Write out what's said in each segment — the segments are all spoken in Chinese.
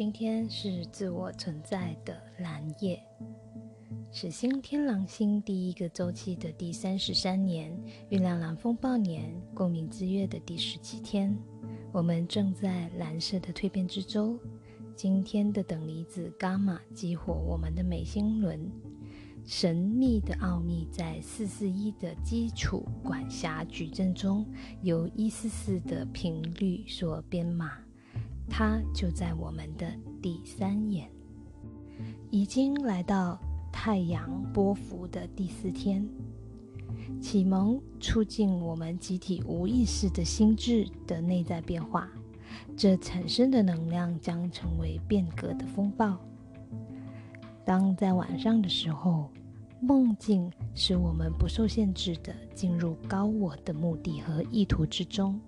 今天是自我存在的蓝夜，是新天狼星第一个周期的第三十三年，月亮蓝风暴年，共鸣之月的第十七天。我们正在蓝色的蜕变之中。今天的等离子伽马激活我们的美星轮，神秘的奥秘在四四一的基础管辖矩阵中，由一四四的频率所编码。它就在我们的第三眼，已经来到太阳波幅的第四天，启蒙促进我们集体无意识的心智的内在变化，这产生的能量将成为变革的风暴。当在晚上的时候，梦境使我们不受限制的进入高我的目的和意图之中。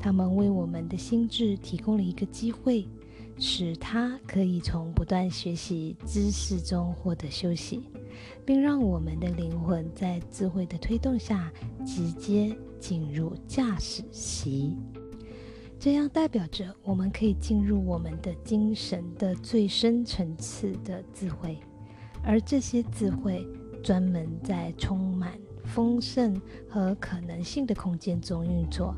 他们为我们的心智提供了一个机会，使它可以从不断学习知识中获得休息，并让我们的灵魂在智慧的推动下直接进入驾驶席。这样代表着我们可以进入我们的精神的最深层次的智慧，而这些智慧专门在充满丰盛和可能性的空间中运作。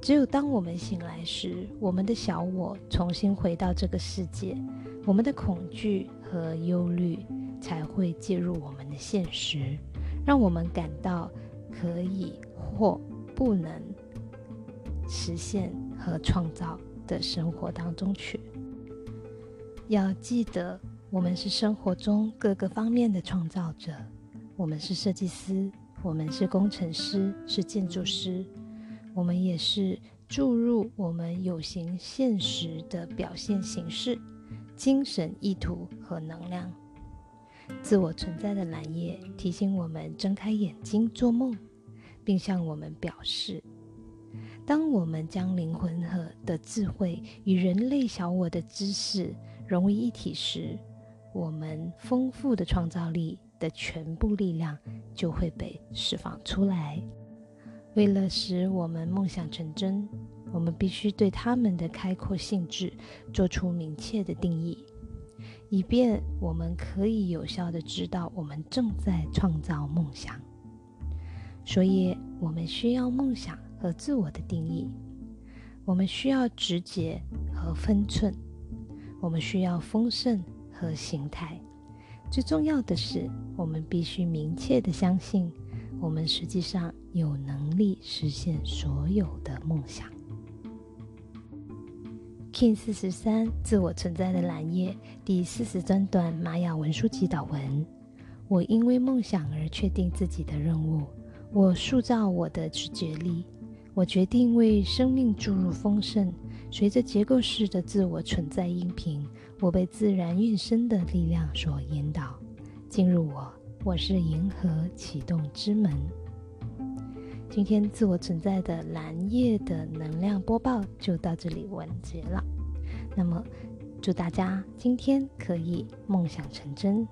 只有当我们醒来时，我们的小我重新回到这个世界，我们的恐惧和忧虑才会介入我们的现实，让我们感到可以或不能实现和创造的生活当中去。要记得，我们是生活中各个方面的创造者，我们是设计师，我们是工程师，是建筑师。我们也是注入我们有形现实的表现形式、精神意图和能量。自我存在的蓝夜提醒我们睁开眼睛做梦，并向我们表示：当我们将灵魂和的智慧与人类小我的知识融为一体时，我们丰富的创造力的全部力量就会被释放出来。为了使我们梦想成真，我们必须对他们的开阔性质做出明确的定义，以便我们可以有效的知道我们正在创造梦想。所以，我们需要梦想和自我的定义，我们需要直觉和分寸，我们需要丰盛和形态。最重要的是，我们必须明确的相信。我们实际上有能力实现所有的梦想。King 四十三，自我存在的蓝页，第四十三段玛雅文书祈祷文。我因为梦想而确定自己的任务，我塑造我的直觉力，我决定为生命注入丰盛。随着结构式的自我存在音频，我被自然运生的力量所引导，进入我。我是银河启动之门。今天自我存在的蓝夜的能量播报就到这里完结了。那么，祝大家今天可以梦想成真。